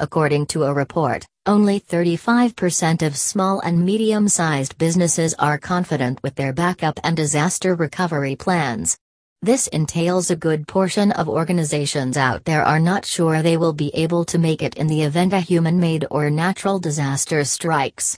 According to a report, only 35% of small and medium sized businesses are confident with their backup and disaster recovery plans. This entails a good portion of organizations out there are not sure they will be able to make it in the event a human made or natural disaster strikes.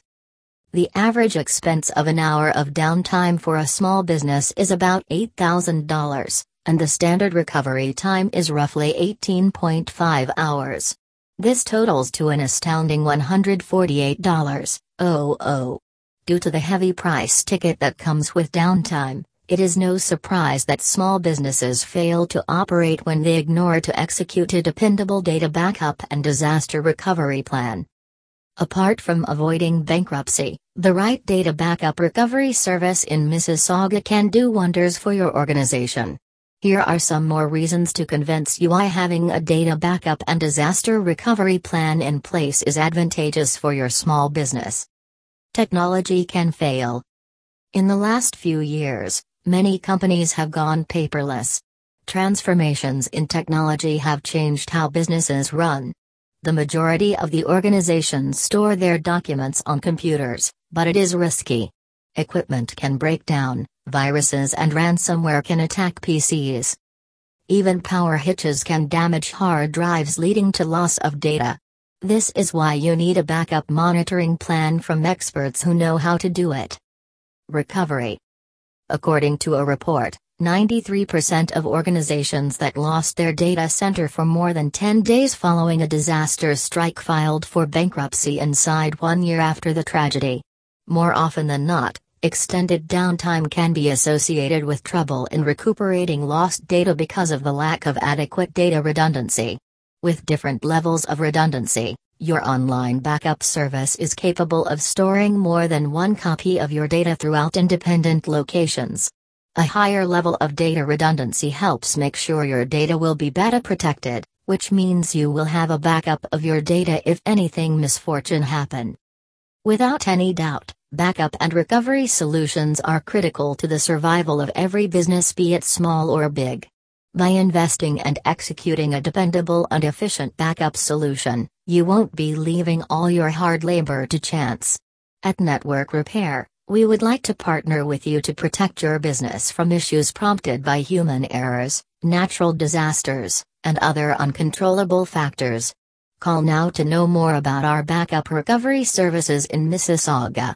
The average expense of an hour of downtime for a small business is about $8,000, and the standard recovery time is roughly 18.5 hours. This totals to an astounding $148.00. Due to the heavy price ticket that comes with downtime, it is no surprise that small businesses fail to operate when they ignore to execute a dependable data backup and disaster recovery plan. Apart from avoiding bankruptcy, the right data backup recovery service in Mississauga can do wonders for your organization. Here are some more reasons to convince you why having a data backup and disaster recovery plan in place is advantageous for your small business. Technology can fail. In the last few years, many companies have gone paperless. Transformations in technology have changed how businesses run. The majority of the organizations store their documents on computers, but it is risky. Equipment can break down, viruses and ransomware can attack PCs. Even power hitches can damage hard drives leading to loss of data. This is why you need a backup monitoring plan from experts who know how to do it. Recovery According to a report, 93% of organizations that lost their data center for more than 10 days following a disaster strike filed for bankruptcy inside one year after the tragedy. More often than not, Extended downtime can be associated with trouble in recuperating lost data because of the lack of adequate data redundancy. With different levels of redundancy, your online backup service is capable of storing more than one copy of your data throughout independent locations. A higher level of data redundancy helps make sure your data will be better protected, which means you will have a backup of your data if anything misfortune happen. Without any doubt, Backup and recovery solutions are critical to the survival of every business, be it small or big. By investing and executing a dependable and efficient backup solution, you won't be leaving all your hard labor to chance. At Network Repair, we would like to partner with you to protect your business from issues prompted by human errors, natural disasters, and other uncontrollable factors. Call now to know more about our backup recovery services in Mississauga.